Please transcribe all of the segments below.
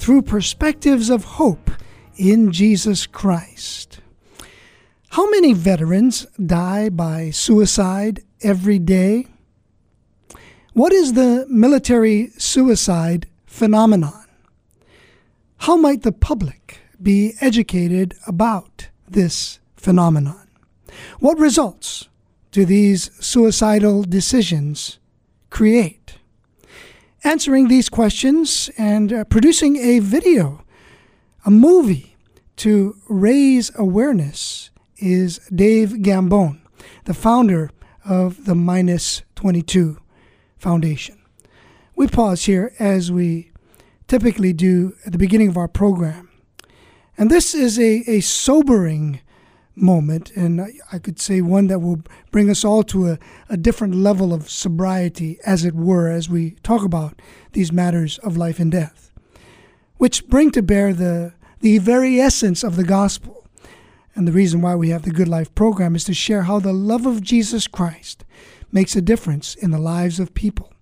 through perspectives of hope in Jesus Christ. How many veterans die by suicide every day? What is the military suicide phenomenon? How might the public be educated about this phenomenon? What results do these suicidal decisions create? Answering these questions and uh, producing a video, a movie to raise awareness is Dave Gambone, the founder of the Minus 22 Foundation. We pause here as we typically do at the beginning of our program. And this is a, a sobering moment, and I could say one that will bring us all to a, a different level of sobriety, as it were, as we talk about these matters of life and death, which bring to bear the, the very essence of the gospel. And the reason why we have the Good Life program is to share how the love of Jesus Christ makes a difference in the lives of people.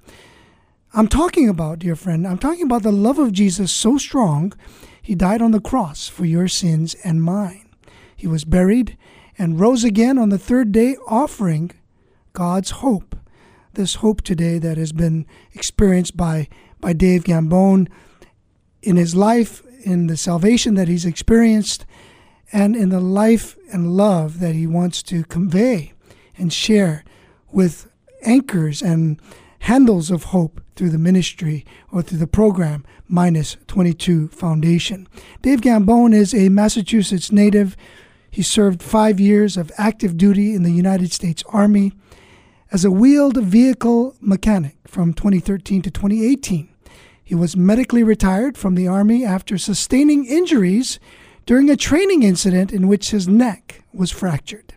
I'm talking about, dear friend, I'm talking about the love of Jesus so strong, he died on the cross for your sins and mine. He was buried and rose again on the third day, offering God's hope. This hope today that has been experienced by, by Dave Gambone in his life, in the salvation that he's experienced, and in the life and love that he wants to convey and share with anchors and handles of hope through the ministry or through the program Minus 22 Foundation. Dave Gambone is a Massachusetts native he served five years of active duty in the United States Army as a wheeled vehicle mechanic from 2013 to 2018. He was medically retired from the Army after sustaining injuries during a training incident in which his neck was fractured.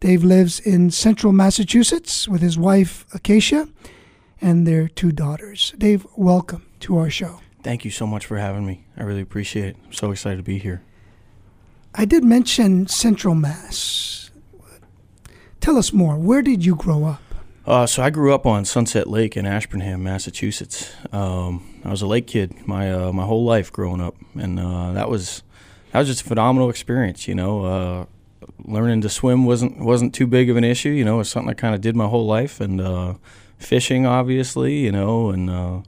Dave lives in central Massachusetts with his wife, Acacia, and their two daughters. Dave, welcome to our show. Thank you so much for having me. I really appreciate it. I'm so excited to be here. I did mention Central Mass. Tell us more. Where did you grow up? Uh, so I grew up on Sunset Lake in Ashburnham, Massachusetts. Um, I was a lake kid my uh, my whole life growing up, and uh, that was that was just a phenomenal experience. You know, uh, learning to swim wasn't wasn't too big of an issue. You know, it was something I kind of did my whole life, and uh, fishing, obviously. You know, and uh,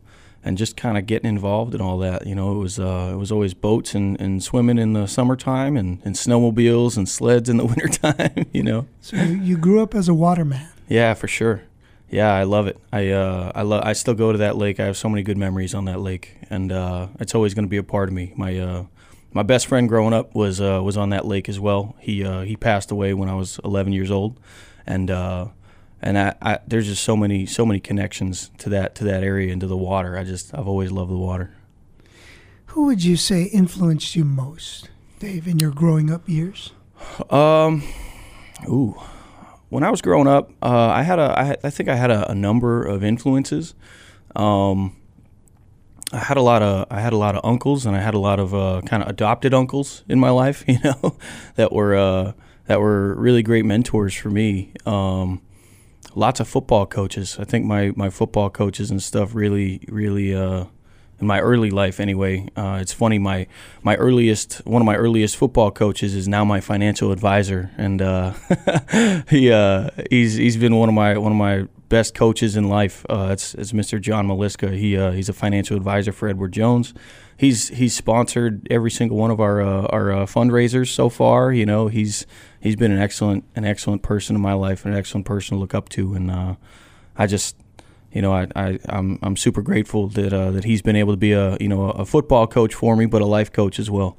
and just kind of getting involved in all that. You know, it was uh, it was always boats and, and swimming in the summertime and, and snowmobiles and sleds in the wintertime, you know. So you grew up as a waterman. Yeah, for sure. Yeah, I love it. I uh, I love. I still go to that lake. I have so many good memories on that lake, and uh, it's always going to be a part of me. My uh, my best friend growing up was uh, was on that lake as well. He uh, he passed away when I was 11 years old, and uh, and I, I, there's just so many so many connections to that to that area and to the water. I just I've always loved the water. Who would you say influenced you most, Dave, in your growing up years? Um, ooh, when I was growing up, uh, I had a I, I think I had a, a number of influences. Um, I had a lot of I had a lot of uncles and I had a lot of uh, kind of adopted uncles in my life, you know, that were uh, that were really great mentors for me. Um, lots of football coaches. I think my, my football coaches and stuff really, really, uh, in my early life anyway. Uh, it's funny, my, my earliest, one of my earliest football coaches is now my financial advisor. And, uh, he, uh, he's, he's been one of my, one of my best coaches in life. Uh, it's, it's Mr. John Maliska. He, uh, he's a financial advisor for Edward Jones. He's, he's sponsored every single one of our, our fundraisers so far. You know, he's, he's been an excellent an excellent person in my life and an excellent person to look up to and uh, I just you know I, I I'm I'm super grateful that uh, that he's been able to be a you know a football coach for me but a life coach as well.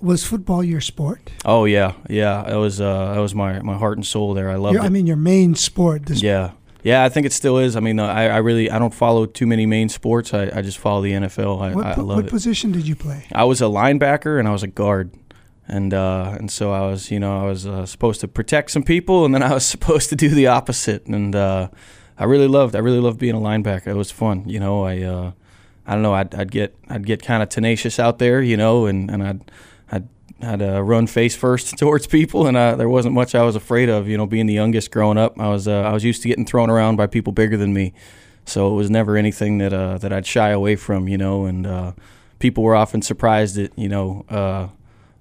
Was football your sport? Oh yeah, yeah. It was uh, that was my, my heart and soul there. I loved your, it. I mean, your main sport. yeah, Yeah, I think it still is. I mean, uh, I, I really I don't follow too many main sports. I, I just follow the NFL. I, What, I love what it. position did you play? I was a linebacker and I was a guard, and uh, and so I was you know I was uh, supposed to protect some people, and then I was supposed to do the opposite. And uh, I really loved I really loved being a linebacker. It was fun. You know I uh, I don't know I'd, I'd get I'd get kind of tenacious out there, you know, and and I'd I'd uh, run face first towards people, and uh, there wasn't much I was afraid of. You know, being the youngest growing up, I was uh, I was used to getting thrown around by people bigger than me, so it was never anything that uh, that I'd shy away from. You know, and uh, people were often surprised that you know uh,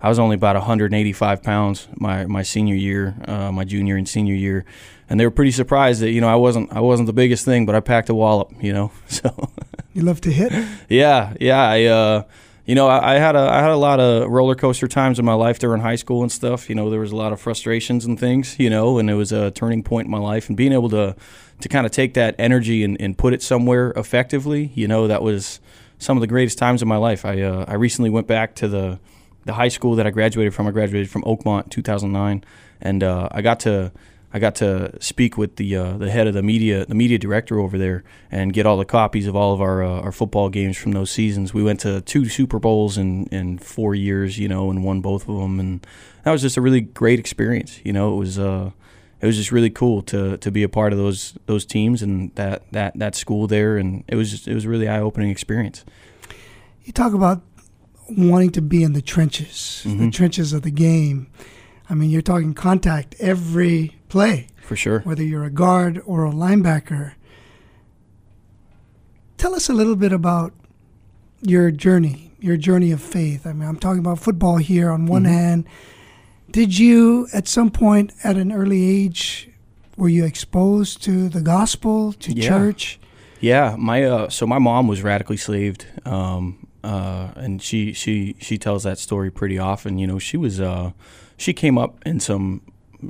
I was only about 185 pounds my my senior year, uh, my junior and senior year, and they were pretty surprised that you know I wasn't I wasn't the biggest thing, but I packed a wallop. You know, so. You love to hit. Yeah, yeah. I, uh, you know, I, I had a I had a lot of roller coaster times in my life during high school and stuff. You know, there was a lot of frustrations and things. You know, and it was a turning point in my life. And being able to to kind of take that energy and, and put it somewhere effectively, you know, that was some of the greatest times of my life. I uh, I recently went back to the the high school that I graduated from. I graduated from Oakmont in 2009, and uh, I got to I got to speak with the uh, the head of the media, the media director over there, and get all the copies of all of our uh, our football games from those seasons. We went to two Super Bowls in in four years, you know, and won both of them, and that was just a really great experience. You know, it was uh, it was just really cool to to be a part of those those teams and that that that school there, and it was just, it was a really eye opening experience. You talk about wanting to be in the trenches, the Mhm. trenches of the game. I mean, you're talking contact every play, For sure. whether you're a guard or a linebacker. Tell us a little bit about your journey, your journey of faith. I mean, I'm talking about football here on one Mhm. hand. Did you, at some point at an early age, were you exposed to the gospel, to Yeah. church? Yeah, my uh, so my mom was radically slaved, um, uh, and she she she tells that story pretty often. You know, she was uh, she came up in some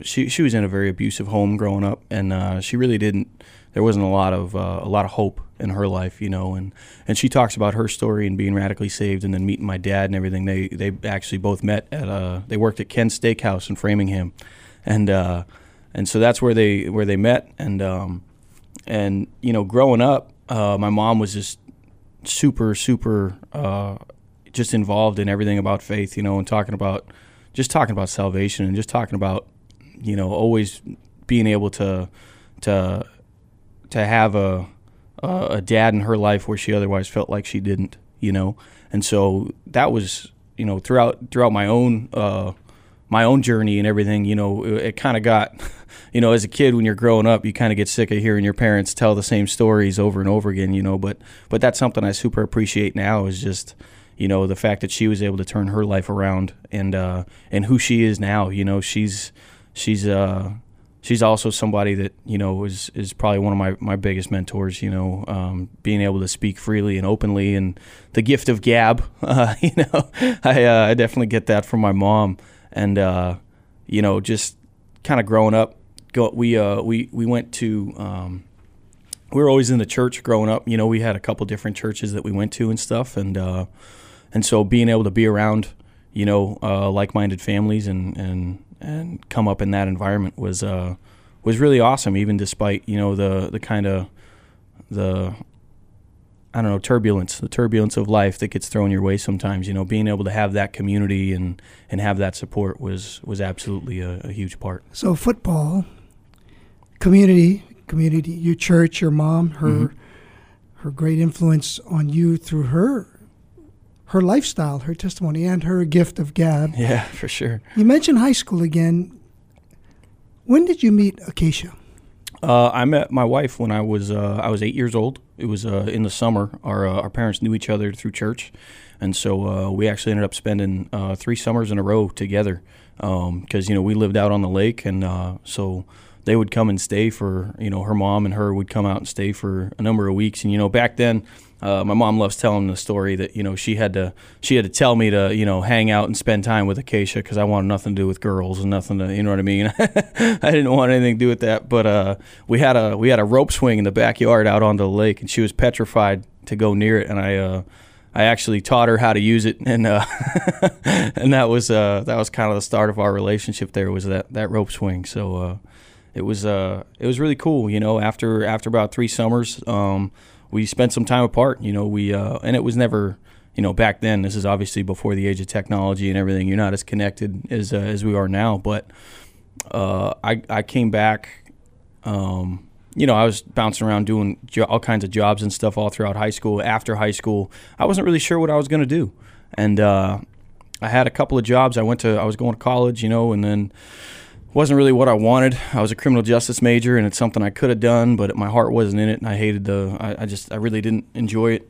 she she was in a very abusive home growing up, and uh, she really didn't. There wasn't a lot of uh, a lot of hope in her life, you know, and and she talks about her story and being radically saved, and then meeting my dad and everything. They they actually both met at uh, they worked at Ken's Steakhouse in Framingham, and uh, and so that's where they where they met, and um, and you know, growing up, uh, my mom was just super, super, uh, just involved in everything about faith. You know, and talking about just talking about salvation and just talking about you know always being able to to to have a a dad in her life where she otherwise felt like she didn't. You know, and so that was you know throughout throughout my own. Uh, my own journey and everything, you know, it, it kind of got, you know, as a kid when you're growing up, you kind of get sick of hearing your parents tell the same stories over and over again, you know. But but that's something I super appreciate now is just, you know, the fact that she was able to turn her life around and uh, and who she is now. You know, she's she's uh she's also somebody that you know is is probably one of my, my biggest mentors. You know, um, being able to speak freely and openly, and the gift of gab. Uh, you know, I uh, I definitely get that from my mom, and uh, you know, just kind of growing up. Go, we uh we we went to. Um, we were always in the church growing up. You know, we had a couple different churches that we went to and stuff, and and so being able to be around, you know, uh, like-minded families and and and come up in that environment was uh, was really awesome. Even despite you know the the kind of the I don't know turbulence, the turbulence of life that gets thrown your way sometimes. You know, being able to have that community and and have that support was was absolutely a, a huge part. So football, community, community, your church, your mom, her Mhm. her great influence on you through her her lifestyle, her testimony, and her gift of gab. Yeah, for sure. You mentioned high school again. When did you meet Acacia? Uh, I met my wife when I was uh, I was eight years old. It was uh, in the summer. Our uh, our parents knew each other through church, and so uh, we actually ended up spending uh, three summers in a row together. Because you know we lived out on the lake, and uh, so they would come and stay for you know her mom and her would come out and stay for a number of weeks. And you know back then. Uh, my mom loves telling the story that you know she had to she had to tell me to you know hang out and spend time with Acacia because I wanted nothing to do with girls and nothing to you know what I mean. I didn't want anything to do with that. But uh, we had a we had a rope swing in the backyard out onto the lake, and she was petrified to go near it. And I uh, I actually taught her how to use it, and uh, and that was uh, that was kind of the start of our relationship. There was that that rope swing. So uh, it was it was really cool. You know, after after about three summers, um, we spent some time apart. You know, we uh, and it was never you know back then. This is obviously before the age of technology and everything. You're not as connected as uh, as we are now. But uh, I I came back. Um, you know, I was bouncing around doing jo- all kinds of jobs and stuff all throughout high school. After high school, I wasn't really sure what I was going to do, and uh, I had a couple of jobs. I went to I was going to college, you know, and then wasn't really what I wanted. I was a criminal justice major, and it's something I could have done, but my heart wasn't in it, and I hated the. I, I just I really didn't enjoy it,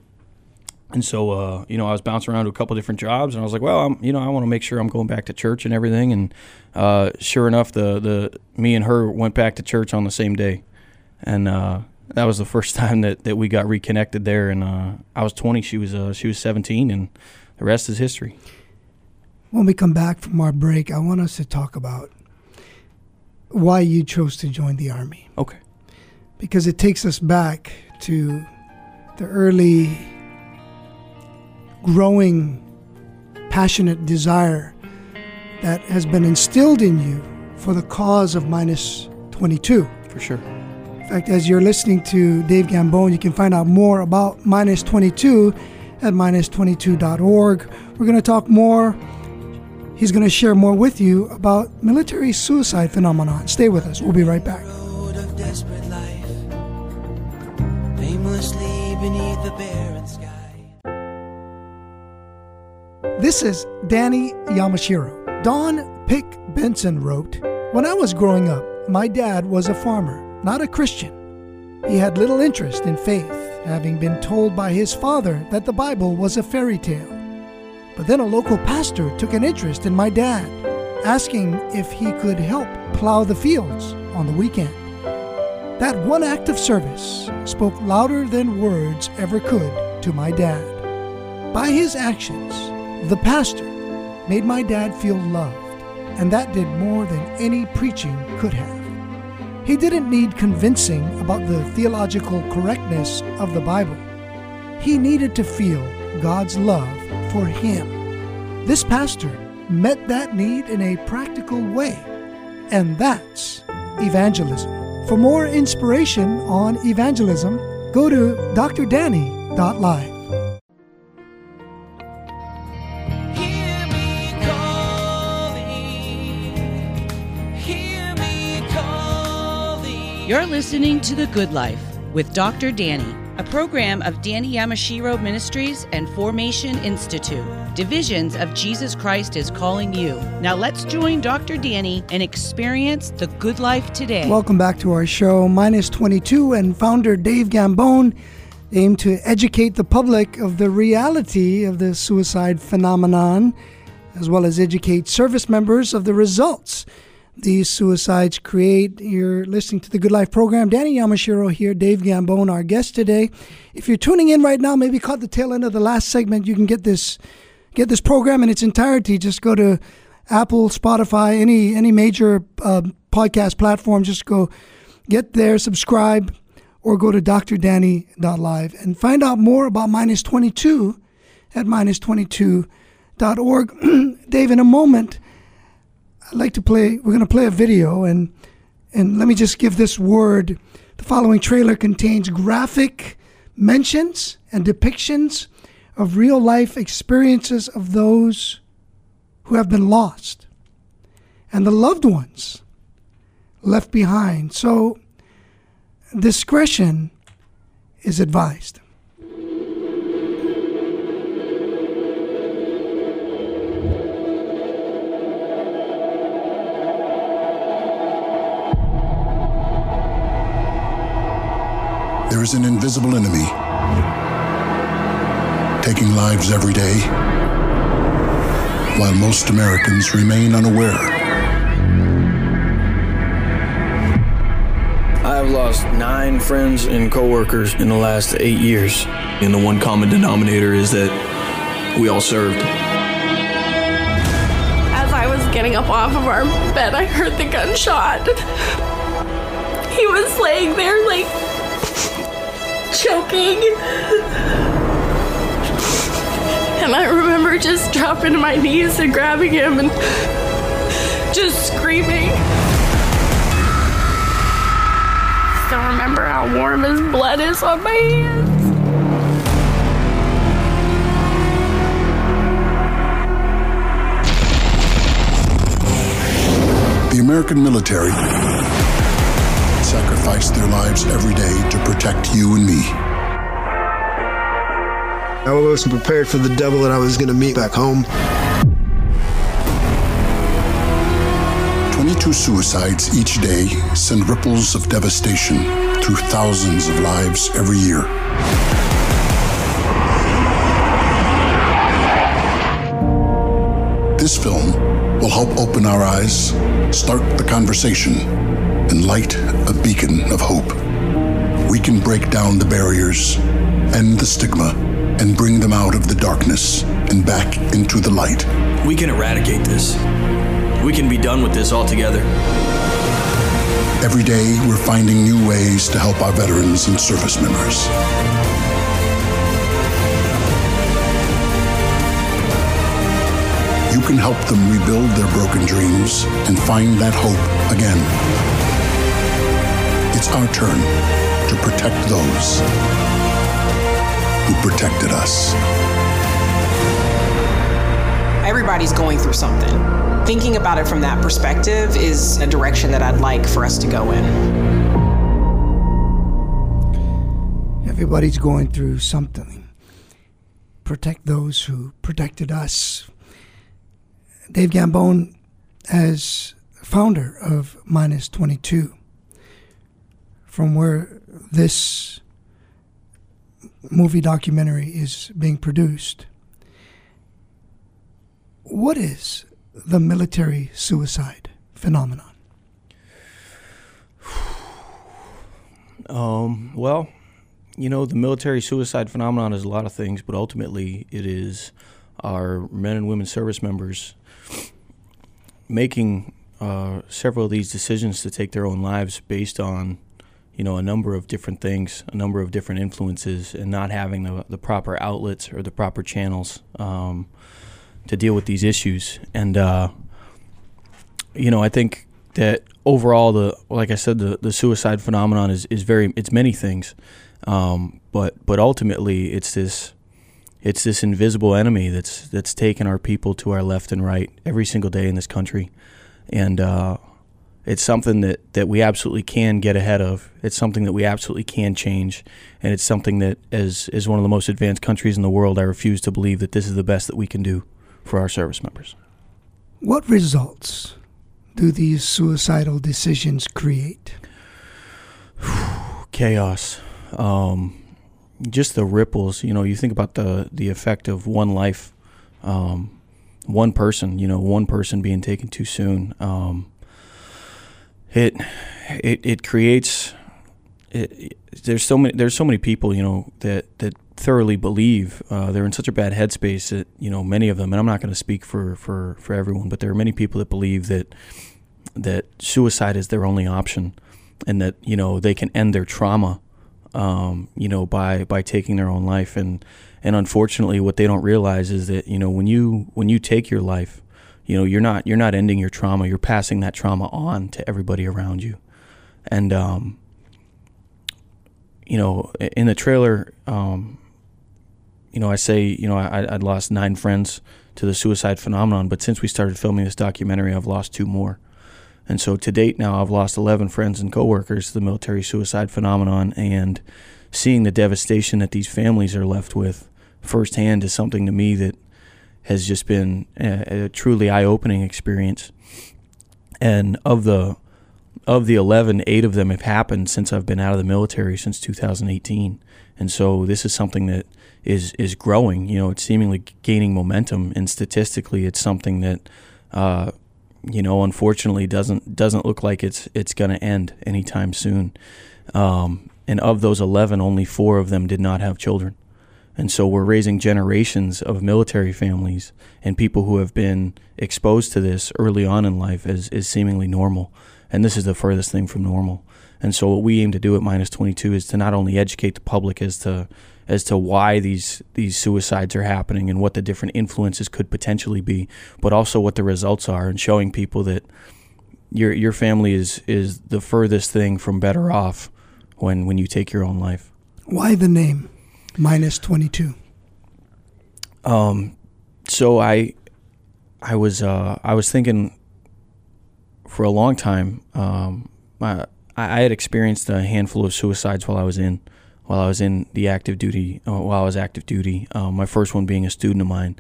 and so uh, you know I was bouncing around to a couple different jobs, and I was like, well, I'm you know I want to make sure I'm going back to church and everything, and uh, sure enough, the the me and her went back to church on the same day, and. Uh, that was the first time that, that we got reconnected there, and uh, I was 20, she was uh, she was 17, and the rest is history. When we come back from our break, I want us to talk about why you chose to join the Army. Okay. Because it takes us back to the early growing passionate desire that has been instilled in you for the cause of minus 22. For sure. In fact, as you're listening to Dave Gambone, you can find out more about minus 22 at minus22.org. We're going to talk more He's going to share more with you about military suicide phenomenon. Stay with us. We'll be right back. This is Danny Yamashiro. Don Pick Benson wrote When I was growing up, my dad was a farmer, not a Christian. He had little interest in faith, having been told by his father that the Bible was a fairy tale. But then a local pastor took an interest in my dad, asking if he could help plow the fields on the weekend. That one act of service spoke louder than words ever could to my dad. By his actions, the pastor made my dad feel loved, and that did more than any preaching could have. He didn't need convincing about the theological correctness of the Bible. He needed to feel God's love for him. This pastor met that need in a practical way, and that's evangelism. For more inspiration on evangelism, go to drdanny.live. You're listening to The Good Life with Dr. Danny a program of Danny Yamashiro Ministries and Formation Institute. Divisions of Jesus Christ is calling you. Now let's join Dr. Danny and experience the good life today. Welcome back to our show. Minus 22 and founder Dave Gambone aim to educate the public of the reality of the suicide phenomenon, as well as educate service members of the results these suicides create. You're listening to the Good Life program. Danny Yamashiro here, Dave Gambone, our guest today. If you're tuning in right now, maybe caught the tail end of the last segment, you can get this get this program in its entirety. Just go to Apple, Spotify, any any major uh, podcast platform. Just go get there, subscribe, or go to drdanny.live and find out more about minus 22 at minus22.org. Dave, in a moment, I'd like to play. We're going to play a video, and and let me just give this word. The following trailer contains graphic mentions and depictions of real life experiences of those who have been lost and the loved ones left behind. So discretion is advised. There is an invisible enemy taking lives every day, while most Americans remain unaware. I have lost nine friends and coworkers in the last eight years, and the one common denominator is that we all served. As I was getting up off of our bed, I heard the gunshot. He was laying there like choking. And I remember just dropping to my knees and grabbing him and just screaming. Still remember how warm his blood is on my hands. The American military sacrificed their lives every day to protect you and me. I wasn't prepared for the devil that I was going to meet back home. 22 suicides each day send ripples of devastation through thousands of lives every year. This film will help open our eyes, start the conversation, and light a beacon of hope. We can break down the barriers, end the stigma, and bring them out of the darkness and back into the light. We can eradicate this. We can be done with this altogether. Every day, we're finding new ways to help our veterans and service members. You can help them rebuild their broken dreams and find that hope again. It's our turn to protect those who protected us. Everybody's going through something. Thinking about it from that perspective is a direction that I'd like for us to go in. Everybody's going through something. Protect those who protected us. Dave Gambone, as founder of Minus 22, from where this movie documentary is being produced, what is the military suicide phenomenon? Um, well, you know, the military suicide phenomenon is a lot of things, but ultimately it is our men and women service members making uh, several of these decisions to take their own lives based on, you know, a number of different things, a number of different influences, and not having the, the proper outlets or the proper channels um, to deal with these issues. And, uh, you know, I think that overall, the like I said, the, the suicide phenomenon is, is very it's many things, um, but but ultimately it's this it's this invisible enemy that's that's taken our people to our left and right every single day in this country, and uh, it's something that, that we absolutely can get ahead of. It's something that we absolutely can change, and it's something that as as one of the most advanced countries in the world, I refuse to believe that this is the best that we can do for our service members. What results do these suicidal decisions create? Chaos. Um, just the ripples. You know, you think about the the effect of one life, um, one person. You know, one person being taken too soon. Um, it it it creates. It, there's so many there's so many people you know that that thoroughly believe uh, they're in such a bad headspace that you know many of them and I'm not going to speak for, for, for everyone but there are many people that believe that that suicide is their only option and that you know they can end their trauma um, you know by by taking their own life and and unfortunately what they don't realize is that you know when you when you take your life you know you're not you're not ending your trauma you're passing that trauma on to everybody around you and um, you know in the trailer um, you know, I say, you know, I, I'd lost nine friends to the suicide phenomenon, but since we started filming this documentary, I've lost two more. And so to date now, I've lost 11 friends and coworkers to the military suicide phenomenon. And seeing the devastation that these families are left with firsthand is something to me that has just been a, a truly eye opening experience. And of the of the 11, eight of them have happened since I've been out of the military since 2018. And so this is something that is is growing. You know, it's seemingly gaining momentum, and statistically, it's something that, uh, you know, unfortunately doesn't doesn't look like it's it's going to end anytime soon. Um, and of those 11, only four of them did not have children. And so we're raising generations of military families and people who have been exposed to this early on in life as, as seemingly normal. And this is the furthest thing from normal. And so what we aim to do at minus 22 is to not only educate the public as to as to why these these suicides are happening and what the different influences could potentially be, but also what the results are and showing people that your your family is is the furthest thing from better off when when you take your own life. Why the name minus 22? Um, so I, I was uh, I was thinking for a long time. Um, I, I had experienced a handful of suicides while I was in while I was in the active duty uh, while I was active duty. Um, my first one being a student of mine,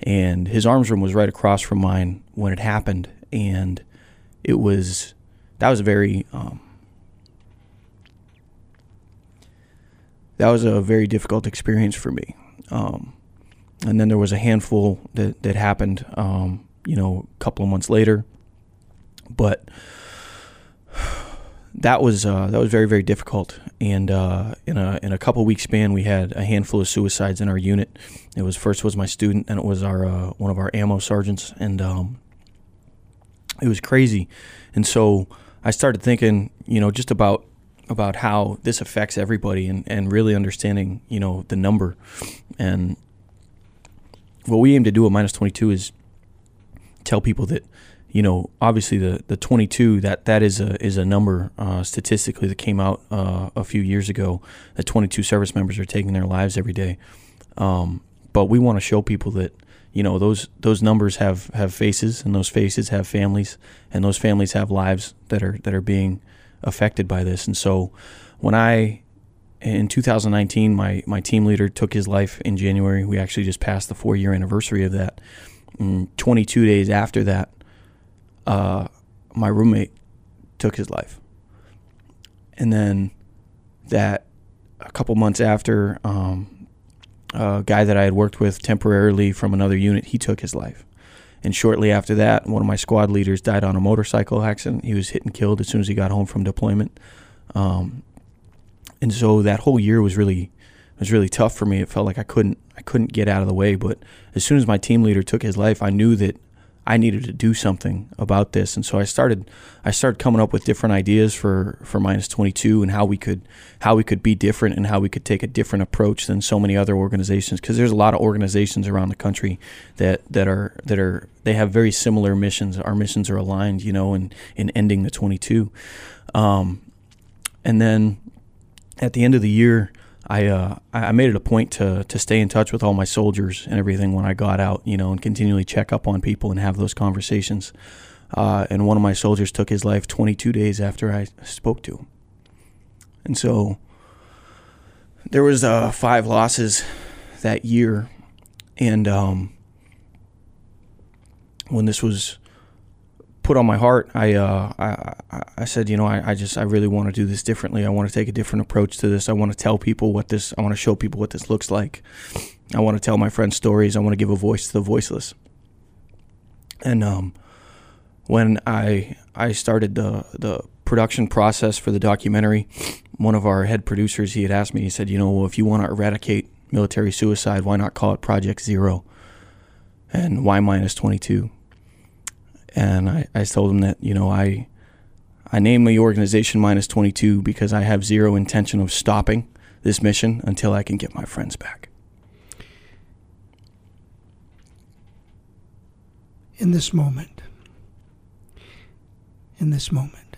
and his arms room was right across from mine when it happened, and it was that was a very um, that was a very difficult experience for me. Um, and then there was a handful that that happened, um, you know, a couple of months later. But that was uh, that was very very difficult. And uh, in a in a couple week span, we had a handful of suicides in our unit. It was first was my student, and it was our uh, one of our ammo sergeants, and um, it was crazy. And so I started thinking, you know, just about about how this affects everybody and, and really understanding, you know, the number. And what we aim to do at minus 22 is tell people that, you know, obviously the, the 22, that, that is a, is a number uh, statistically that came out uh, a few years ago that 22 service members are taking their lives every day. Um, but we want to show people that, you know, those, those numbers have, have faces and those faces have families and those families have lives that are, that are being, affected by this. And so when I in 2019 my my team leader took his life in January. We actually just passed the 4 year anniversary of that. And 22 days after that uh, my roommate took his life. And then that a couple months after um, a guy that I had worked with temporarily from another unit, he took his life. And shortly after that, one of my squad leaders died on a motorcycle accident. He was hit and killed as soon as he got home from deployment. Um, and so that whole year was really was really tough for me. It felt like I couldn't I couldn't get out of the way. But as soon as my team leader took his life, I knew that I needed to do something about this, and so I started I started coming up with different ideas for for minus 22 and how we could how we could be different and how we could take a different approach than so many other organizations because there's a lot of organizations around the country that that are that are they have very similar missions. Our missions are aligned, you know, in in ending the 22. Um, and then at the end of the year, I uh, I made it a point to to stay in touch with all my soldiers and everything when I got out, you know, and continually check up on people and have those conversations. Uh, and one of my soldiers took his life 22 days after I spoke to him. And so there was uh, five losses that year, and um, when this was put on my heart, I, uh, I, I said, you know, I, I just, I really want to do this differently. I want to take a different approach to this. I want to tell people what this, I want to show people what this looks like. I want to tell my friends stories. I want to give a voice to the voiceless. And um, when I, I started the, the production process for the documentary, one of our head producers, he had asked me, he said, you know, well, if you want to eradicate military suicide, why not call it Project Zero? And why minus 22? And I, I told him that you know I I named my organization minus 22 because I have zero intention of stopping this mission until I can get my friends back. In this moment, in this moment,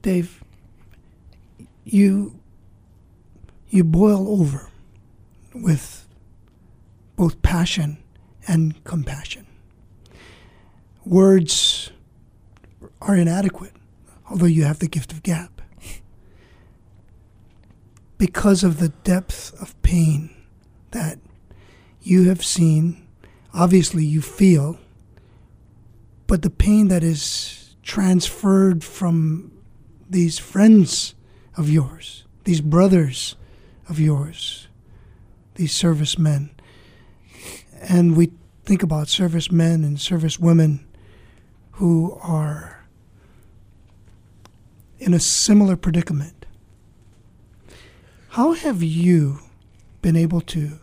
Dave, you you boil over with both passion and compassion words are inadequate, although you have the gift of gab. Because of the depth of pain that you have seen, obviously you feel, but the pain that is transferred from these friends of yours, these brothers of yours, these servicemen. And we think about servicemen and servicewomen who are in a similar predicament. How have you been able to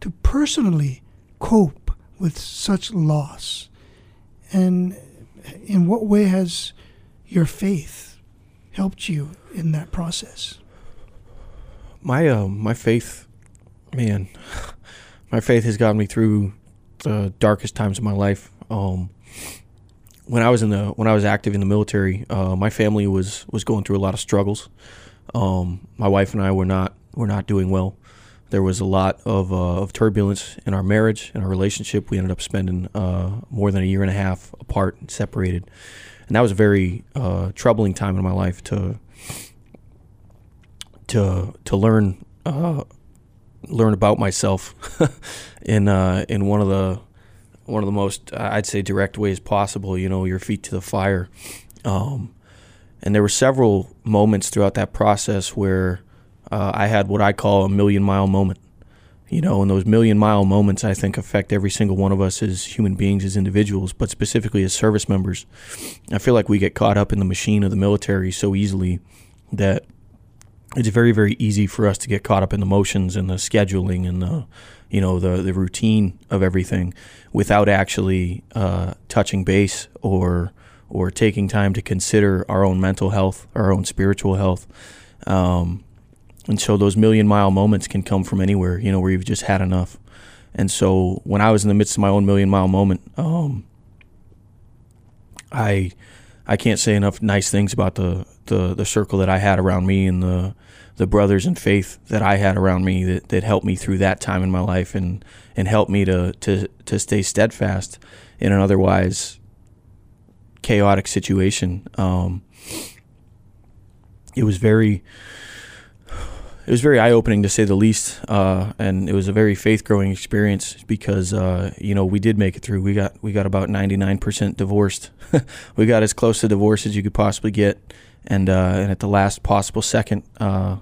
to personally cope with such loss? And in what way has your faith helped you in that process? My uh, my faith, man, my faith has gotten me through the darkest times of my life. Um, when I was in the when I was active in the military, uh, my family was was going through a lot of struggles. Um, my wife and I were not were not doing well. There was a lot of, uh, of turbulence in our marriage and our relationship. We ended up spending uh, more than a year and a half apart, and separated, and that was a very uh, troubling time in my life to to to learn uh, learn about myself in uh, in one of the one of the most I'd say direct ways possible. You know, your feet to the fire. Um, and there were several moments throughout that process where uh, I had what I call a million mile moment. You know, and those million mile moments I think affect every single one of us as human beings, as individuals, but specifically as service members. I feel like we get caught up in the machine of the military so easily that it's very very easy for us to get caught up in the motions and the scheduling and the you know the the routine of everything without actually uh, touching base or or taking time to consider our own mental health, our own spiritual health. Um, and so those million mile moments can come from anywhere, you know, where you've just had enough. And so when I was in the midst of my own million mile moment, um, I I can't say enough nice things about the, the, the circle that I had around me and the the brothers in faith that I had around me that, that helped me through that time in my life and, and helped me to, to, to stay steadfast in an otherwise chaotic situation. Um, it was very it was very eye opening to say the least, uh, and it was a very faith growing experience because uh, you know we did make it through. We got we got about ninety nine percent divorced. we got as close to divorce as you could possibly get, and uh, and at the last possible second, uh,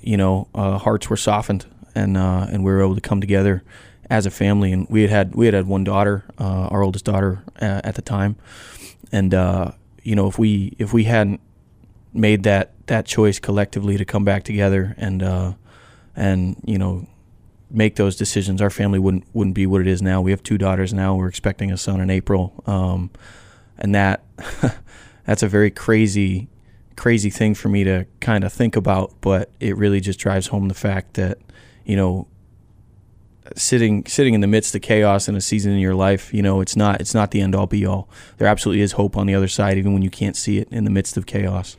you know, uh, hearts were softened, and and we were able to come together as a family. And we had had we had had one daughter, our oldest daughter at the time, and you know if we if we hadn't made that that choice collectively to come back together and uh, and you know make those decisions, our family wouldn't wouldn't be what it is now. We have two daughters now. We're expecting a son in April, um, and that that's a very crazy crazy thing for me to kind of think about. But it really just drives home the fact that you know sitting sitting in the midst of chaos in a season in your life, you know, it's not it's not the end all be all. There absolutely is hope on the other side, even when you can't see it in the midst of chaos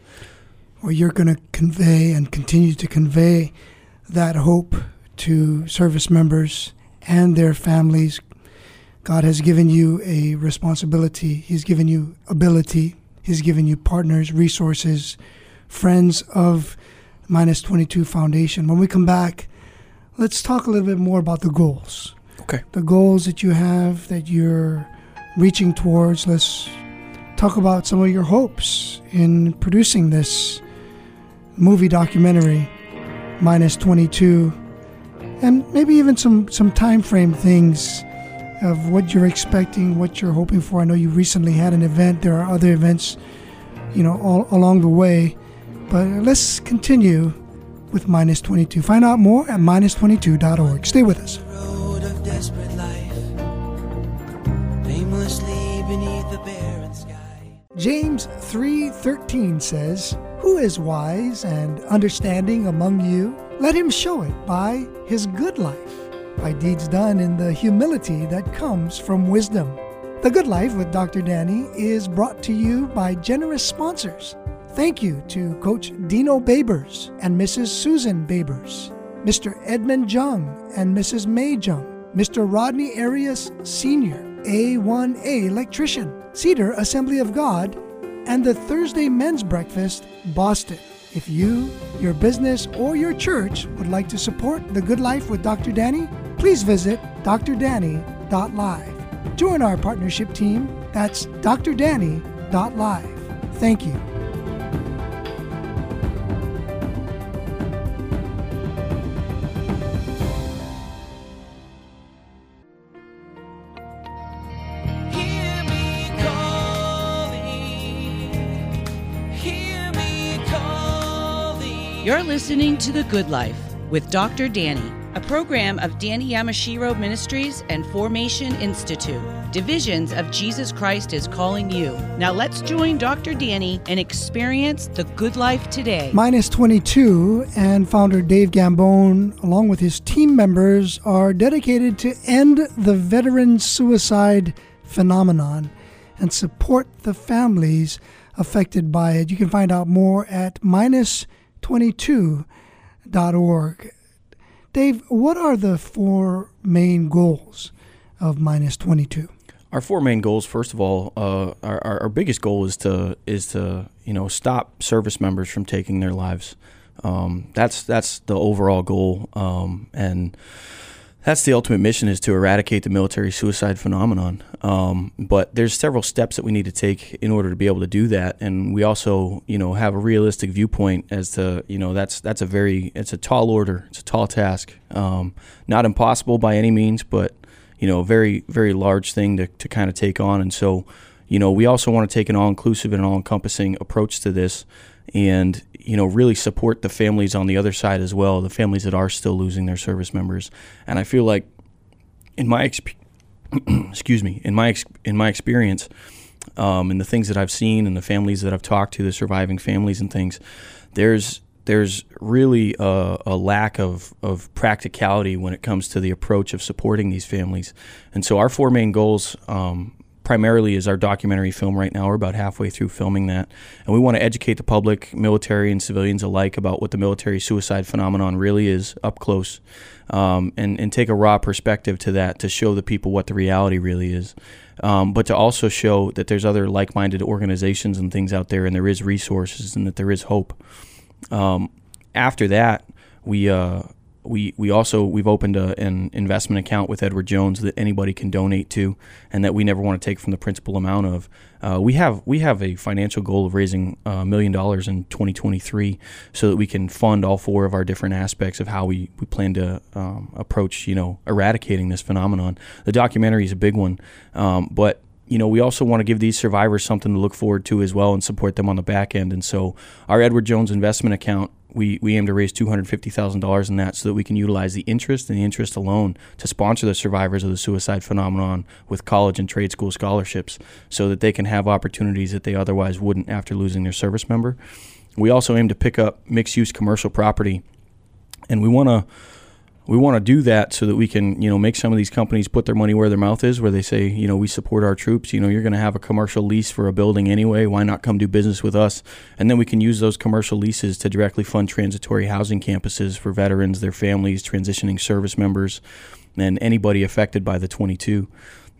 Well, you're going to convey and continue to convey that hope to service members and their families. God has given you a responsibility, He's given you ability, He's given you partners, resources, friends of Minus 22 Foundation. When we come back, let's talk a little bit more about the goals. Okay. The goals that you have that you're reaching towards. Let's talk about some of your hopes in producing this movie documentary, minus 22, and maybe even some, some time frame things of what you're expecting, what you're hoping for. I know you recently had an event. There are other events, you know, all along the way. But let's continue with minus 22. Find out more at minus22.org. Stay with us. James 3:13 says, "Who is wise and understanding among you? Let him show it by his good life, by deeds done in the humility that comes from wisdom." The Good Life with Dr. Danny is brought to you by generous sponsors. Thank you to Coach Dino Babers and Mrs. Susan Babers, Mr. Edmund Jung and Mrs. May Jung, Mr. Rodney Arias Sr., A1A electrician, Cedar Assembly of God, and the Thursday Men's Breakfast, Boston. If you, your business, or your church would like to support The Good Life with Dr. Danny, please visit drdanny.live. Join our partnership team. That's drdanny.live. Thank you. You're listening to The Good Life with Dr. Danny, a program of Danny Yamashiro Ministries and Formation Institute. Divisions of Jesus Christ is calling you. Now let's join Dr. Danny and experience the good life today. Minus 22 and founder Dave Gambone, along with his team members, are dedicated to end the veteran suicide phenomenon. and support the families affected by it. You can find out more at minus22.org. Dave, what are the four main goals of minus 22? Our four main goals. First of all, uh, our, our, our biggest goal is to is to you know stop service members from taking their lives. Um, that's that's the overall goal, um, and that's the ultimate mission is to eradicate the military suicide phenomenon. Um, but there's several steps that we need to take in order to be able to do that, and we also, you know, have a realistic viewpoint as to, you know, that's that's a very it's a tall order, it's a tall task, um, not impossible by any means, but you know, a very very large thing to to kind of take on, and so. You know, we also want to take an all-inclusive and all-encompassing approach to this, and you know really support the families on the other side as well, the families that are still losing their service members. And I feel like, in my exp- excuse me, in my ex- in my experience, um, and the things that I've seen, and the families that I've talked to, the surviving families and things, there's there's really a, a, lack of, of practicality when it comes to the approach of supporting these families. And so, our four main goals um, primarily is our documentary film right now. We're about halfway through filming that. And we want to educate the public, military and civilians alike, about what the military suicide phenomenon really is up close um, and, and take a raw perspective to that to show the people what the reality really is. Um, but to also show that there's other like minded organizations and things out there and there is resources and that there is hope. Um, after that, we. Uh, we we also we've opened a, an investment account with Edward Jones that anybody can donate to, and that we never want to take from the principal amount of. Uh, we have we have a financial goal of raising a million dollars in 2023, so that we can fund all four of our different aspects of how we, we plan to um, approach you know eradicating this phenomenon. The documentary is a big one, um, but you know, we also want to give these survivors something to look forward to as well and support them on the back end. And so, our Edward Jones investment account we, we aim to raise $250,000 in that so that we can utilize the interest and the interest alone to sponsor the survivors of the suicide phenomenon with college and trade school scholarships so that they can have opportunities that they otherwise wouldn't after losing their service member. We also aim to pick up mixed use commercial property and we want to we want to do that so that we can, you know, make some of these companies put their money where their mouth is, where they say, you know, we support our troops. You know, you're going to have a commercial lease for a building anyway. Why not come do business with us? And then we can use those commercial leases to directly fund transitory housing campuses for veterans, their families, transitioning service members, and anybody affected by the 22.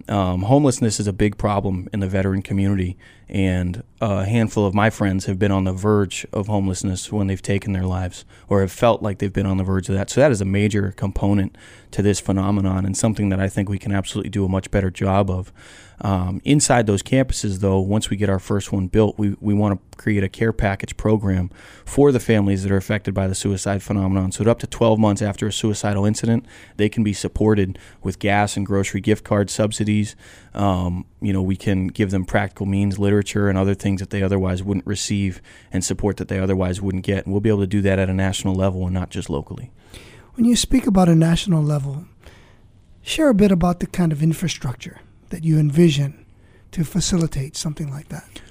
Um, homelessness is a big problem in the veteran community, and a handful of my friends have been on the verge of homelessness when they've taken their lives or have felt like they've been on the verge of that. So, that is a major component to this phenomenon and something that I think we can absolutely do a much better job of. Um, inside those campuses, though, once we get our first one built, we, we want to create a care package program for the families that are affected by the suicide phenomenon. So, up to 12 months after a suicidal incident, they can be supported with gas and grocery gift card subsidies. Um, you know, we can give them practical means, literature, and other things that they otherwise wouldn't receive, and support that they otherwise wouldn't get. And we'll be able to do that at a national level and not just locally. When you speak about a national level, share a bit about the kind of infrastructure that you envision to facilitate something like that?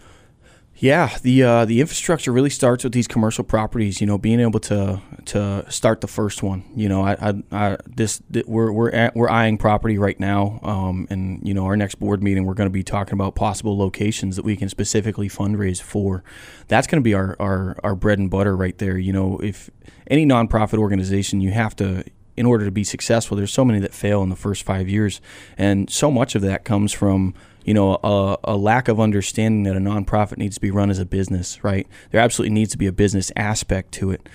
Yeah, the uh, the infrastructure really starts with these commercial properties. You know, being able to to start the first one. You know, I, I, I this we're we're at, we're eyeing property right now, um, and you know, our next board meeting we're going to be talking about possible locations that we can specifically fundraise for. That's going to be our, our our bread and butter right there. You know, if any nonprofit organization, you have to in order to be successful, there's so many that fail in the first five years, and so much of that comes from you know a, a, lack of understanding that a nonprofit needs to be run as a business. Right? There absolutely needs to be a business aspect to it,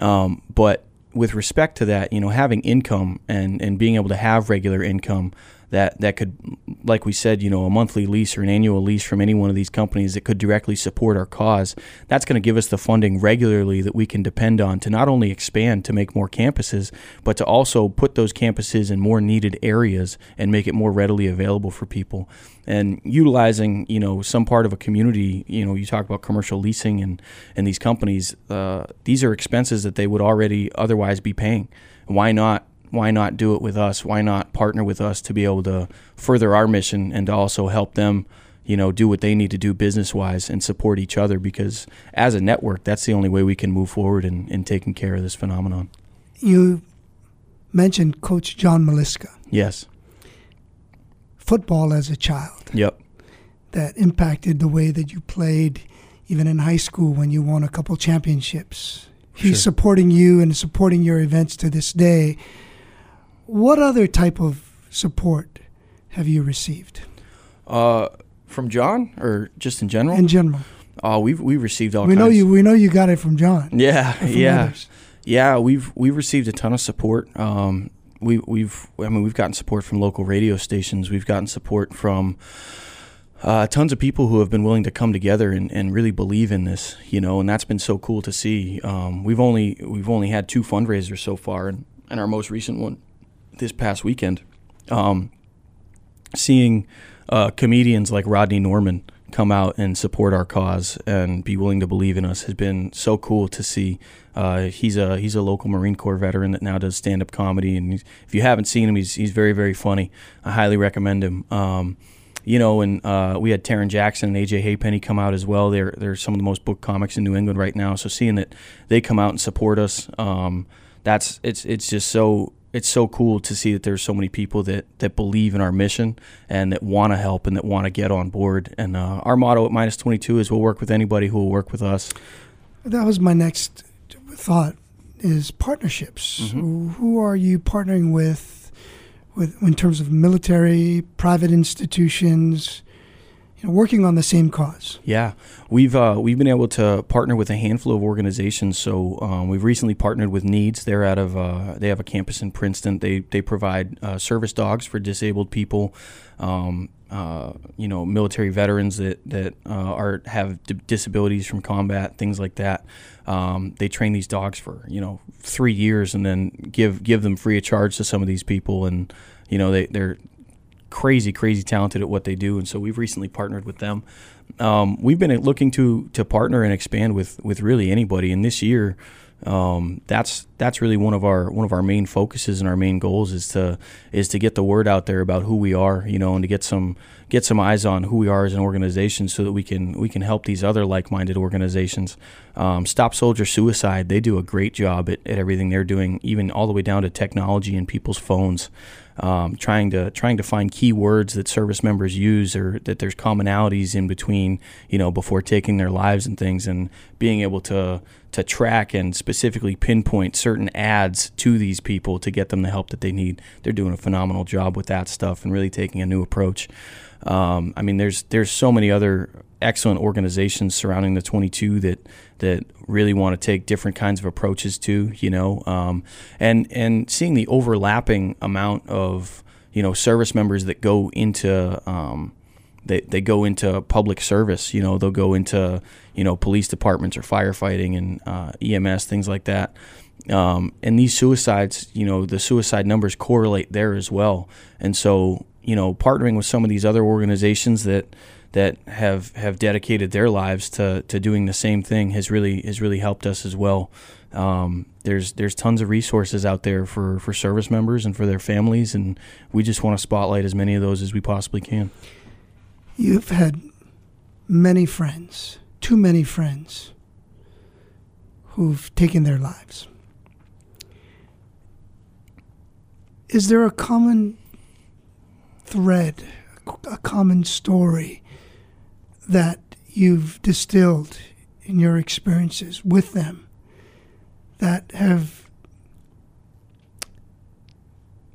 um, but with respect to that, you know, having income and and being able to have regular income that that could, like we said, you know, a monthly lease or an annual lease from any one of these companies that could directly support our cause. That's going to give us the funding regularly that we can depend on to not only expand to make more campuses, but to also put those campuses in more needed areas and make it more readily available for people. And utilizing, you know, some part of a community, you know, you talk about commercial leasing and and these companies, uh, these are expenses that they would already otherwise be paying. Why not why not do it with us? Why not partner with us to be able to further our mission and to also help them, you know, do what they need to do business wise and support each other? Because as a network, that's the only way we can move forward in, in taking care of this phenomenon. You mentioned Coach John Maliska. Yes. Football as a child. Yep. that impacted the way that you played, even in high school when you won a couple championships. He's Sure. supporting you and supporting your events to this day. What other type of support have you received Uh, from John or just in general? in general? Oh, we've we've received all We kinds. know you. We know you got it from John. Yeah, from yeah, others. yeah. We've we've received a ton of support. Um, we we've I mean we've gotten support from local radio stations. We've gotten support from uh, tons of people who have been willing to come together and, and really believe in this. You know, and that's been so cool to see. Um, we've only we've only had two fundraisers so far, and, and our most recent one this past weekend. Um, seeing uh, comedians like Rodney Norman come out and support our cause and be willing to believe in us has been so cool to see. Uh, he's a he's a local Marine Corps veteran that now does stand up comedy, and if you haven't seen him, he's he's very very funny. I highly recommend him. Um, you know, and uh, we had Taryn Jackson and AJ Haypenny come out as well. They're they're some of the most booked comics in New England right now. So seeing that they come out and support us, um, that's it's it's just so it's so cool to see that there's so many people that that believe in our mission and that want to help and that want to get on board. And uh, our motto at minus 22 is we'll work with anybody who will work with us. That was my next thought is partnerships. Mm-hmm. Who are you partnering with, with in terms of military, private institutions, you know, working on the same cause? Yeah, we've uh, we've been able to partner with a handful of organizations. So um, we've recently partnered with NEADS. They're out of uh, they have a campus in Princeton. They they provide uh, service dogs for disabled people. Um, uh, you know, military veterans that that uh, are have d- disabilities from combat, things like that. Um, they train these dogs for you know three years, and then give give them free of charge to some of these people, and you know they they're crazy, crazy talented at what they do, and so we've recently partnered with them. Um, we've been looking to to partner and expand with with really anybody, and this year, um, that's that's really one of our one of our main focuses and our main goals is to is to get the word out there about who we are, you know, and to get some get some eyes on who we are as an organization, so that we can we can help these other like minded organizations. Um, Stop Soldier Suicide, they do a great job at, at everything they're doing, even all the way down to technology and people's phones um, trying to trying to find keywords that service members use or that there's commonalities in between you know before taking their lives and things and being able to to track and specifically pinpoint certain ads to these people to get them the help that they need. They're doing a phenomenal job with that stuff and really taking a new approach. Um, I mean there's there's so many other excellent organizations surrounding the 22 that that really want to take different kinds of approaches to you know um, and and seeing the overlapping amount of you know service members that go into um, they, they go into public service you know they'll go into you know police departments or firefighting and uh, EMS things like that. Um, and these suicides you know the suicide numbers correlate there as well. And so you know partnering with some of these other organizations that that have have dedicated their lives to to doing the same thing has really has really helped us as well. Um, there's there's tons of resources out there for for service members and for their families, and we just want to spotlight as many of those as we possibly can. You've had many friends, too many friends, who've taken their lives. Is there a common thread, a common story that you've distilled in your experiences with them that have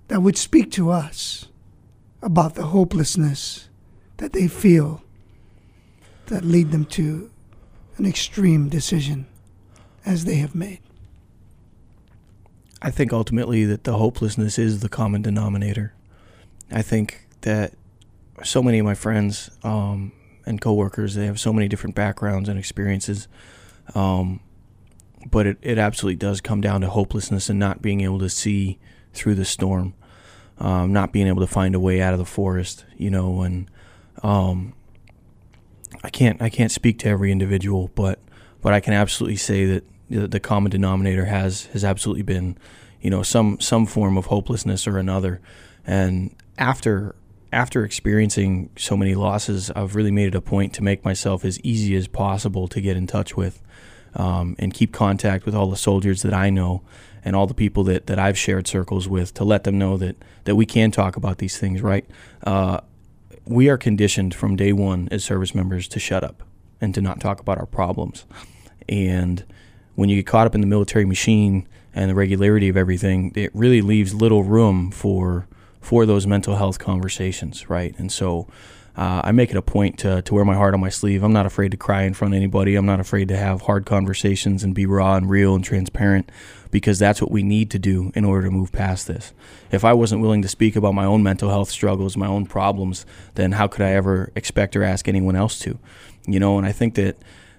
that would speak to us about the hopelessness that they feel that lead them to an extreme decision as they have made. I think ultimately that the hopelessness is the common denominator. I think that so many of my friends um, and coworkers they have so many different backgrounds and experiences, um, but it, it absolutely does come down to hopelessness and not being able to see through the storm, um, not being able to find a way out of the forest. You know, and um, I can't I can't speak to every individual, but but I can absolutely say that the, the common denominator has has absolutely been, you know, some some form of hopelessness or another. And after after experiencing so many losses, I've really made it a point to make myself as easy as possible to get in touch with, um, and keep contact with all the soldiers that I know and all the people that, that I've shared circles with to let them know that that we can talk about these things. Right. Uh, we are conditioned from day one as service members to shut up and to not talk about our problems. And when you get caught up in the military machine and the regularity of everything, it really leaves little room for for those mental health conversations, right? And so uh, I make it a point to, to wear my heart on my sleeve. I'm not afraid to cry in front of anybody. I'm not afraid to have hard conversations and be raw and real and transparent because that's what we need to do in order to move past this. If I wasn't willing to speak about my own mental health struggles, my own problems, then how could I ever expect or ask anyone else to? You know, and I think that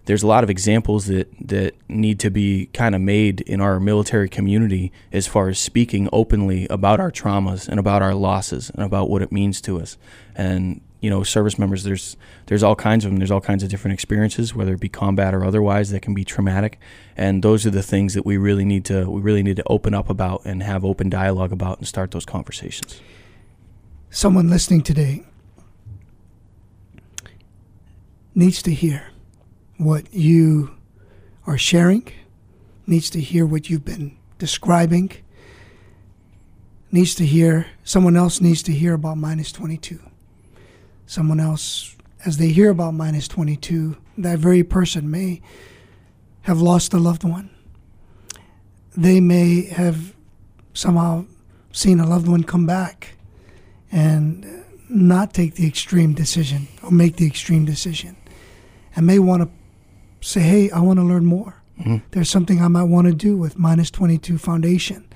there's a lot of examples that that need to be kind of made in our military community as far as speaking openly about our traumas and about our losses and about what it means to us. And you know, service members there's there's all kinds of them. There's all kinds of different experiences, whether it be combat or otherwise, that can be traumatic. And those are the things that we really need to we really need to open up about and have open dialogue about and start those conversations. Someone listening today needs to hear what you are sharing, needs to hear what you've been describing, needs to hear, someone else needs to hear about minus 22. Someone else, as they hear about minus 22, that very person may have lost a loved one. They may have somehow seen a loved one come back and not take the extreme decision or make the extreme decision and may want to say, hey, I want to learn more. Mm-hmm. There's something I might want to do with Minus 22 Foundation.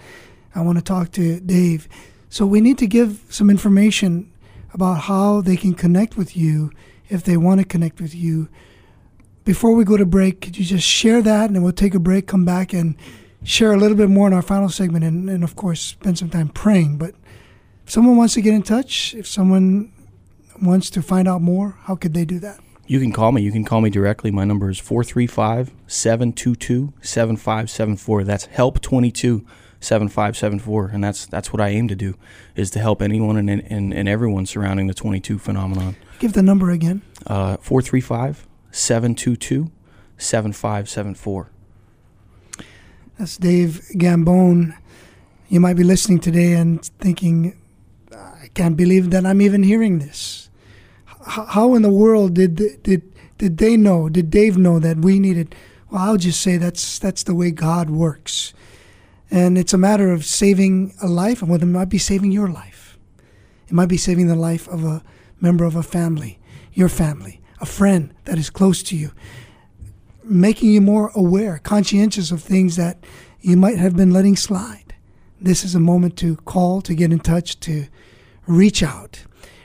I want to talk to Dave. So we need to give some information about how they can connect with you if they want to connect with you. Before we go to break, could you just share that and then we'll take a break, come back and share a little bit more in our final segment and, and of course spend some time praying. But if someone wants to get in touch, if someone wants to find out more, how could they do that? You can call me. You can call me directly. My number is 435 722 7574. That's help 22 7574 and that's that's what I aim to do is to help anyone and, and, and everyone surrounding the 22 phenomenon. Give the number again. Uh, 435 722 7574. That's Dave Gambone. You might be listening today and thinking, I can't believe that I'm even hearing this how in the world did did did they know? Did Dave know that we needed? Well, I'll just say that's that's the way God works, and it's a matter of saving a life, and what it might be saving your life. It might be saving the life of a member of a family, your family, a friend that is close to you, making you more aware, conscientious of things that you might have been letting slide. This is a moment to call, to get in touch, to reach out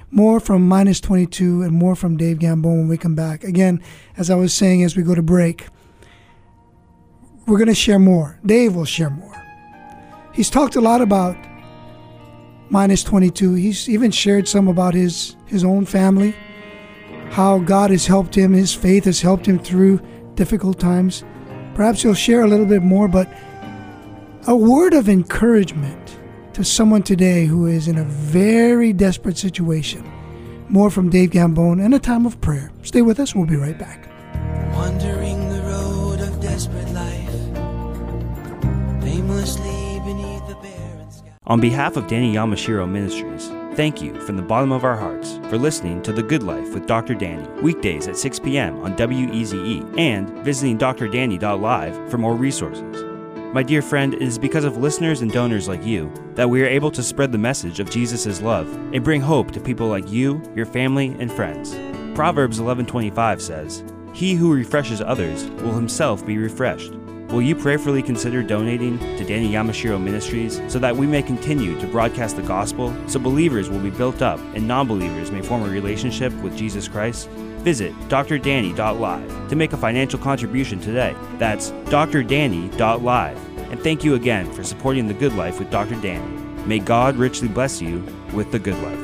more from minus 22 and more from Dave Gambone when we come back. Again, as I was saying as we go to break, we're going to share more. Dave will share more. He's talked a lot about minus 22. He's even shared some about his, his own family, how God has helped him, his faith has helped him through difficult times. Perhaps he'll share a little bit more, but a word of encouragement to someone today who is in a very desperate situation. More from Dave Gambone and a time of prayer. Stay with us. We'll be right back. Wandering the road of desperate life, aimlessly beneath the barren sky. On behalf of Danny Yamashiro Ministries, thank you from the bottom of our hearts for listening to The Good Life with Dr. Danny, weekdays at 6 p.m. on WEZE, and visiting drdanny.live for more resources. My dear friend, it is because of listeners and donors like you that we are able to spread the message of Jesus' love and bring hope to people like you, your family, and friends. Proverbs 11:25 says, "He who refreshes others will himself be refreshed." Will you prayerfully consider donating to Danny Yamashiro Ministries so that we may continue to broadcast the gospel so believers will be built up and non believers may form a relationship with Jesus Christ? Visit drdanny.live to make a financial contribution today. That's drdanny.live. And thank you again for supporting The Good Life with Dr. Danny. May God richly bless you with The Good Life.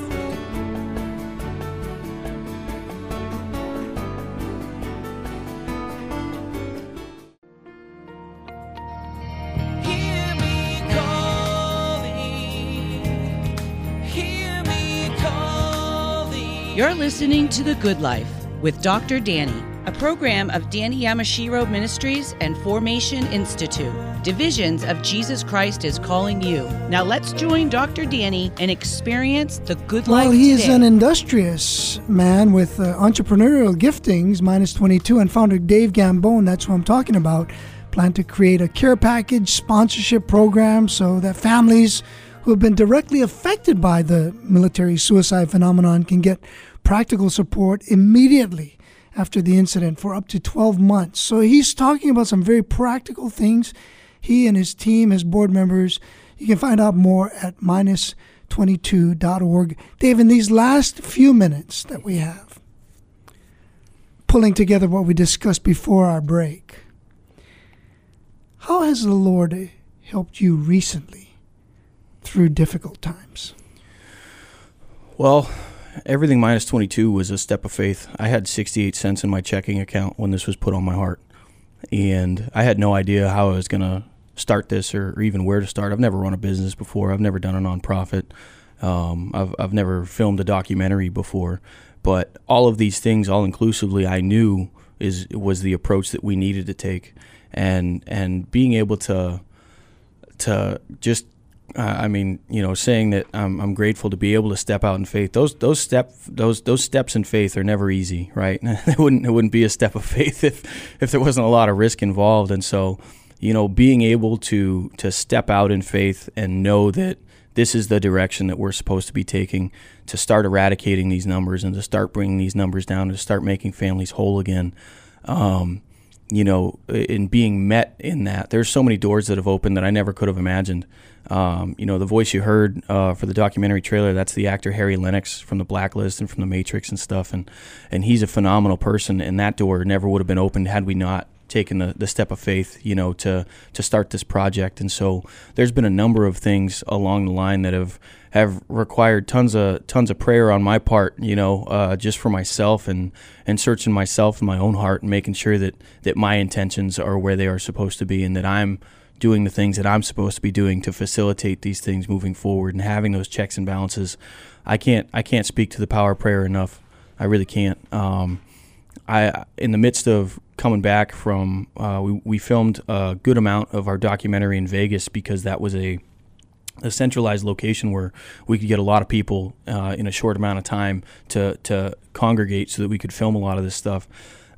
You're listening to The Good Life with Dr. Danny. a program of Danny Yamashiro Ministries and Formation Institute. Divisions of Jesus Christ is calling you. Now let's join Dr. Danny and experience the good life Well, he is an industrious man with uh, entrepreneurial giftings, minus 22, and founder Dave Gambone, that's who I'm talking about, plan to create a care package sponsorship program so that families who have been directly affected by the military suicide phenomenon can get practical support immediately after the incident for up to 12 months. So he's talking about some very practical things. He and his team, his board members, you can find out more at minus22.org. Dave, in these last few minutes that we have, pulling together what we discussed before our break, how has the Lord helped you recently through difficult times? Well, everything minus 22 was a step of faith. I had 68 cents in my checking account when this was put on my heart. And I had no idea how I was going to start this or, or even where to start. I've never run a business before, I've never done a nonprofit, um, I've, I've never filmed a documentary before. But all of these things, all inclusively, I knew is was the approach that we needed to take, and and being able to to just uh, I mean, you know, saying that I'm, I'm grateful to be able to step out in faith. Those those step those those steps in faith are never easy, right? it wouldn't it wouldn't be a step of faith if if there wasn't a lot of risk involved. And so, you know, being able to to step out in faith and know that this is the direction that we're supposed to be taking to start eradicating these numbers and to start bringing these numbers down and to start making families whole again. Um, you know, in being met in that, there's so many doors that have opened that I never could have imagined. Um, you know, the voice you heard uh, for the documentary trailer, that's the actor Harry Lennix from The Blacklist and from The Matrix and stuff. And, and he's a phenomenal person. And that door never would have been opened had we not taken the, the step of faith, you know, to, to start this project. And so there's been a number of things along the line that have, have required tons of tons of prayer on my part, you know, uh, just for myself and, and searching myself in my own heart and making sure that, that my intentions are where they are supposed to be and that I'm doing the things that I'm supposed to be doing to facilitate these things moving forward and having those checks and balances. I can't I can't speak to the power of prayer enough. I really can't. Um, I in the midst of coming back from uh, we we filmed a good amount of our documentary in Vegas because that was a a centralized location where we could get a lot of people uh, in a short amount of time to to congregate so that we could film a lot of this stuff.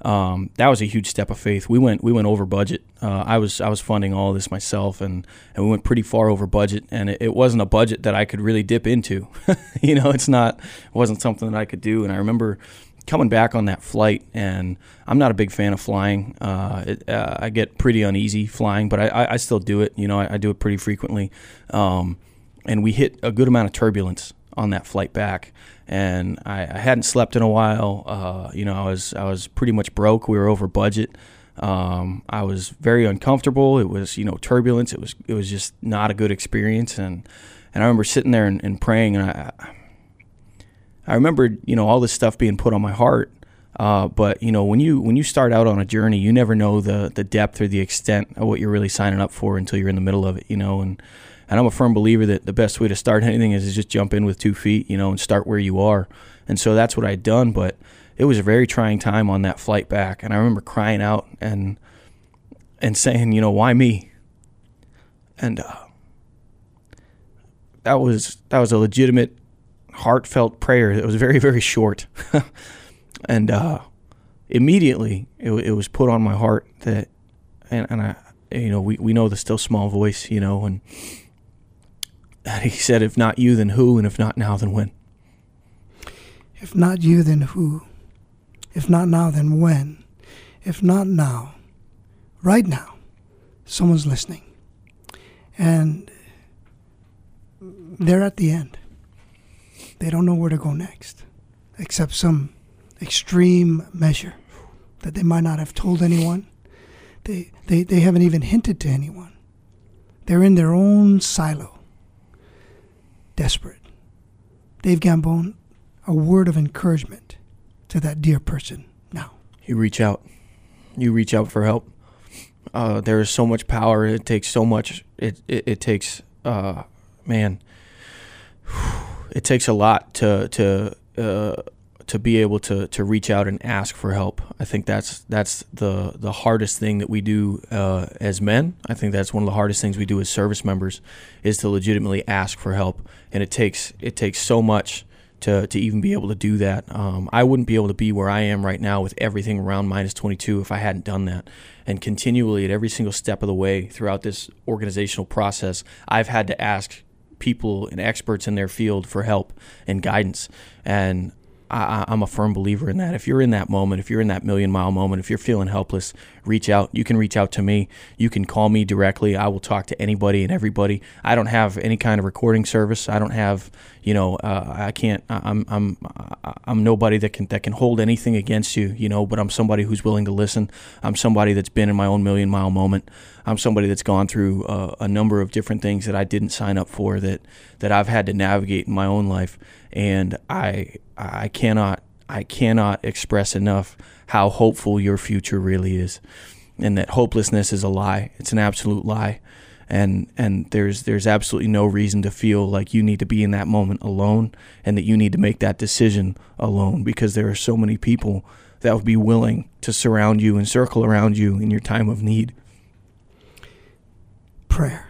Um, that was a huge step of faith. We went we went over budget. Uh, I was I was funding all this myself, and, and we went pretty far over budget. And it, it wasn't a budget that I could really dip into. you know, it's not it wasn't something that I could do. And I remember coming back on that flight, and I'm not a big fan of flying. Uh, it, uh, I get pretty uneasy flying, but I, I, I still do it. You know, I, I do it pretty frequently. Um, and we hit a good amount of turbulence on that flight back, and I, I hadn't slept in a while. Uh, you know, I was I was pretty much broke. We were over budget. Um, I was very uncomfortable. It was you know turbulence. It was it was just not a good experience, and and I remember sitting there and, and praying, and I I remembered, you know, all this stuff being put on my heart. Uh, but you know, when you when you start out on a journey, you never know the the depth or the extent of what you're really signing up for until you're in the middle of it. You know, and and I'm a firm believer that the best way to start anything is to just jump in with two feet. You know, and start where you are. And so that's what I'd done. But it was a very trying time on that flight back, and I remember crying out and and saying, you know, why me? And uh, that was that was a legitimate heartfelt prayer It was very very short and uh, immediately it, it, was put on my heart that and, and i you know we, we know the still small voice you know and, and he said if not you then who? And if not now then when? If not you then who? If not now then when? If not now right now someone's listening. And they're at the end. They don't know where to go next, except some extreme measure that they might not have told anyone. They, they, they haven't even hinted to anyone. They're in their own silo, desperate. Dave Gambone, a word of encouragement to that dear person now. You reach out. You reach out for help. Uh, there is so much power. It takes so much. It, it, it takes, uh, man. It takes a lot to to uh, to be able to to reach out and ask for help. I think that's that's the the hardest thing that we do uh, as men. I think that's one of the hardest things we do as service members is to legitimately ask for help, and it takes it takes so much to to even be able to do that. Um, I wouldn't be able to be where I am right now with everything around minus 22 if I hadn't done that. And continually at every single step of the way throughout this organizational process, I've had to ask people and experts in their field for help and guidance. And I, am a firm believer in that. If you're in that moment, if you're in that million mile moment, if you're feeling helpless, reach out. You can reach out to me. You can call me directly. I will talk to anybody and everybody. I don't have any kind of recording service. I don't have, you know, uh, I can't. I'm I'm I'm nobody that can that can hold anything against you, you know. But I'm somebody who's willing to listen. I'm somebody that's been in my own million mile moment. I'm somebody that's gone through uh, a number of different things that I didn't sign up for that that I've had to navigate in my own life and I I cannot I cannot express enough how hopeful your future really is, and that hopelessness is a lie. It's an absolute lie, and and there's there's absolutely no reason to feel like you need to be in that moment alone, and that you need to make that decision alone because there are so many people that would be willing to surround you and circle around you in your time of need. Prayer.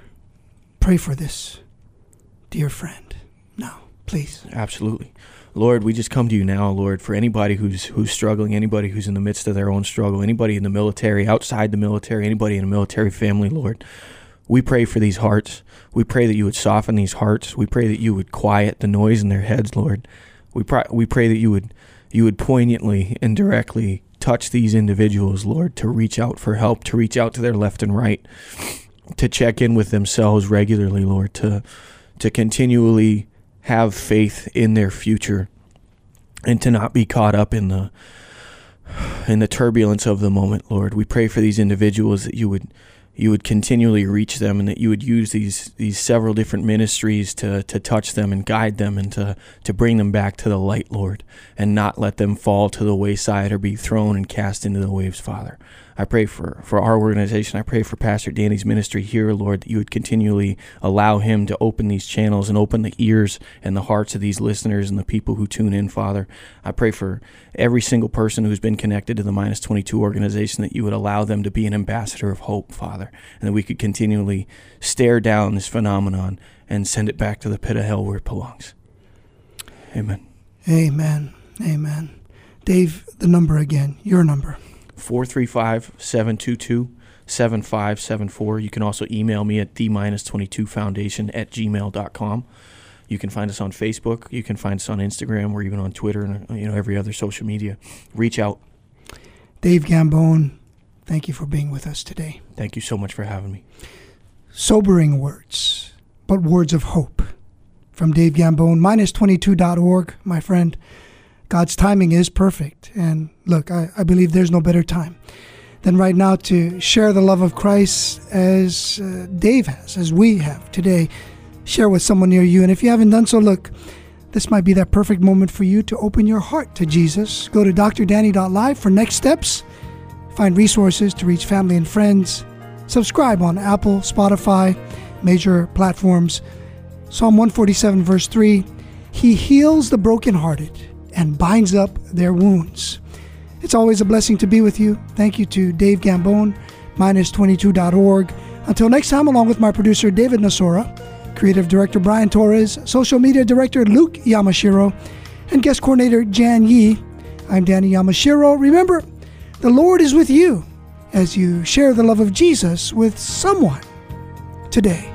Pray for this, dear friend. Now please. Absolutely. Lord, we just come to you now, Lord, for anybody who's who's struggling, anybody who's in the midst of their own struggle, anybody in the military, outside the military, anybody in a military family, Lord. We pray for these hearts. We pray that you would soften these hearts. We pray that you would quiet the noise in their heads, Lord. We pray, we pray that you would you would poignantly and directly touch these individuals, Lord, to reach out for help, to reach out to their left and right, to check in with themselves regularly, Lord, to to continually have faith in their future and to not be caught up in the in the turbulence of the moment, Lord. We pray for these individuals that you would you would continually reach them and that you would use these these several different ministries to to touch them and guide them and to to bring them back to the light, Lord, and not let them fall to the wayside or be thrown and cast into the waves, Father. I pray for, for our organization. I pray for Pastor Danny's ministry here, Lord, that you would continually allow him to open these channels and open the ears and the hearts of these listeners and the people who tune in, Father. I pray for every single person who's been connected to the Minus 22 organization that you would allow them to be an ambassador of hope, Father, and that we could continually stare down this phenomenon and send it back to the pit of hell where it belongs. Amen. Amen. Amen. Dave, the number again, your number. 435 722 7574. You can also email me at the minus 22 foundation at gmail.com. You can find us on Facebook. You can find us on Instagram or even on Twitter and uh, you know every other social media. Reach out. Dave Gambone, thank you for being with us today. Thank you so much for having me. Sobering words, but words of hope. From Dave Gambone, minus22.org, my friend. God's timing is perfect. And look, I, I believe there's no better time than right now to share the love of Christ as uh, Dave has, as we have today. Share with someone near you. And if you haven't done so, look, this might be that perfect moment for you to open your heart to Jesus. Go to drdanny.live for next steps. Find resources to reach family and friends. Subscribe on Apple, Spotify, major platforms. Psalm 147, verse 3 He heals the brokenhearted and binds up their wounds. It's always a blessing to be with you. Thank you to Dave Gambone, minus22.org. Until next time, along with my producer David Nasora, creative director Brian Torres, social media director Luke Yamashiro, and guest coordinator Jan Yi, I'm Danny Yamashiro. Remember, the Lord is with you as you share the love of Jesus with someone today.